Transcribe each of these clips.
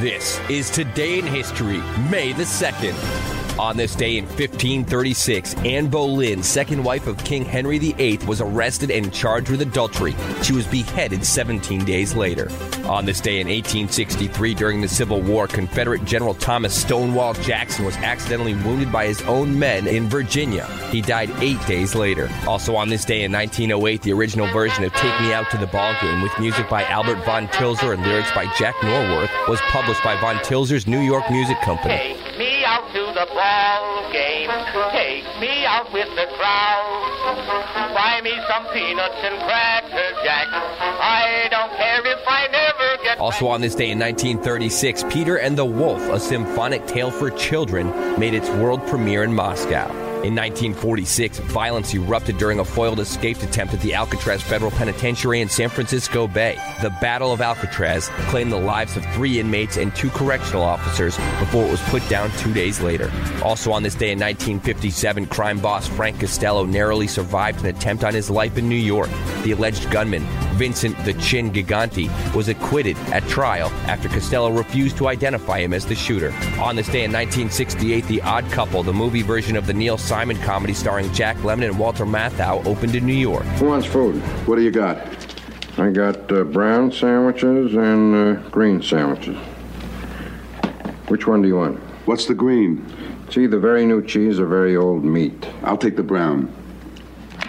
This is Today in History, May the 2nd. On this day in 1536, Anne Boleyn, second wife of King Henry VIII, was arrested and charged with adultery. She was beheaded 17 days later. On this day in 1863, during the Civil War, Confederate General Thomas Stonewall Jackson was accidentally wounded by his own men in Virginia. He died eight days later. Also on this day in 1908, the original version of Take Me Out to the Ball Game, with music by Albert Von Tilzer and lyrics by Jack Norworth, was published by Von Tilzer's New York Music Company out to the ball game. Take me out with the crowd. Buy me some peanuts and cracker jack. I don't care if I never get. Also on this day in 1936, Peter and the Wolf, a symphonic tale for children, made its world premiere in Moscow. In 1946, violence erupted during a foiled escape attempt at the Alcatraz Federal Penitentiary in San Francisco Bay. The Battle of Alcatraz claimed the lives of three inmates and two correctional officers before it was put down two days later. Also on this day in 1957, crime boss Frank Costello narrowly survived an attempt on his life in New York. The alleged gunman, Vincent the Chin Gigante, was acquitted at trial after Costello refused to identify him as the shooter. On this day in 1968, The Odd Couple, the movie version of the Neil Simon comedy starring Jack Lemmon and Walter Matthau opened in New York. Who wants food? What do you got? I got uh, brown sandwiches and uh, green sandwiches. Which one do you want? What's the green? It's either very new cheese or very old meat. I'll take the brown.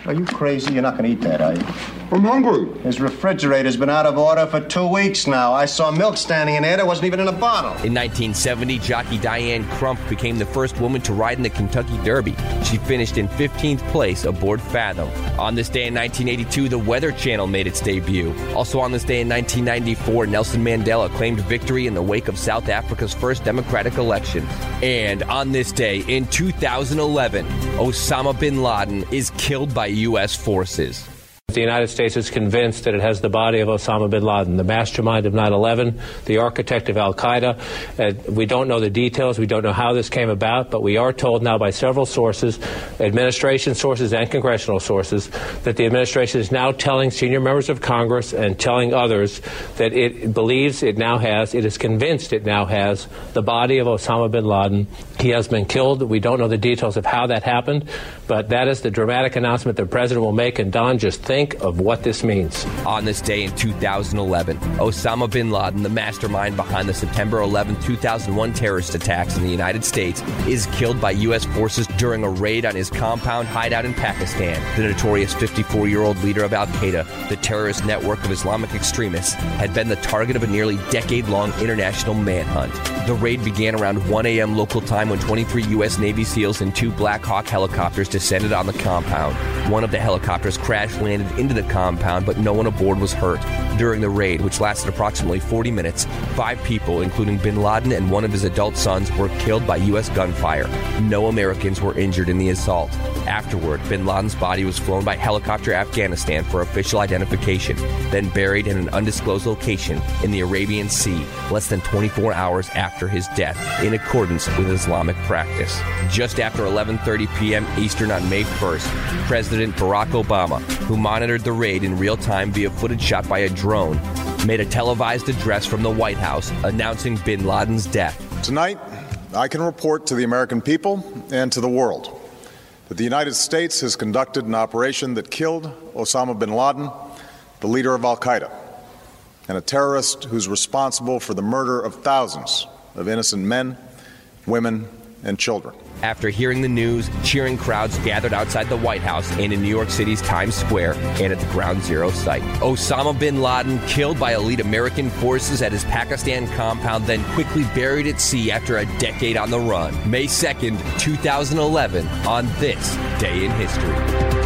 Are you crazy? You're not going to eat that, are you? I'm hungry. His refrigerator's been out of order for two weeks now. I saw milk standing in there that wasn't even in a bottle. In 1970, jockey Diane Crump became the first woman to ride in the Kentucky Derby. She finished in 15th place aboard Fathom. On this day in 1982, the Weather Channel made its debut. Also on this day in 1994, Nelson Mandela claimed victory in the wake of South Africa's first democratic election. And on this day in 2011, Osama bin Laden is killed by U.S. forces. The United States is convinced that it has the body of Osama bin Laden, the mastermind of 9 11, the architect of Al Qaeda. Uh, we don't know the details. We don't know how this came about, but we are told now by several sources, administration sources and congressional sources, that the administration is now telling senior members of Congress and telling others that it believes it now has, it is convinced it now has the body of Osama bin Laden. He has been killed. We don't know the details of how that happened, but that is the dramatic announcement the president will make. And Don, just think think of what this means. On this day in 2011, Osama bin Laden, the mastermind behind the September 11, 2001 terrorist attacks in the United States, is killed by U.S. forces during a raid on his compound hideout in Pakistan. The notorious 54 year old leader of Al Qaeda, the terrorist network of Islamic extremists, had been the target of a nearly decade long international manhunt. The raid began around 1 a.m. local time when 23 U.S. Navy SEALs and two Black Hawk helicopters descended on the compound. One of the helicopters crash landed into the compound, but no one aboard was hurt. During the raid, which lasted approximately 40 minutes, five people, including bin Laden and one of his adult sons, were killed by U.S. gunfire. No Americans were injured in the assault. Afterward, bin Laden's body was flown by helicopter Afghanistan for official identification, then buried in an undisclosed location in the Arabian Sea less than 24 hours after his death, in accordance with Islamic practice. Just after 11:30 p.m. Eastern on May 1st, President Barack Obama, who monitored the raid in real time via footage shot by a drone, made a televised address from the White House announcing bin Laden's death. Tonight, I can report to the American people and to the world that the United States has conducted an operation that killed Osama bin Laden, the leader of Al Qaeda, and a terrorist who's responsible for the murder of thousands of innocent men, women, and children. After hearing the news, cheering crowds gathered outside the White House and in New York City's Times Square and at the Ground Zero site. Osama bin Laden killed by elite American forces at his Pakistan compound, then quickly buried at sea after a decade on the run. May 2nd, 2011, on this day in history.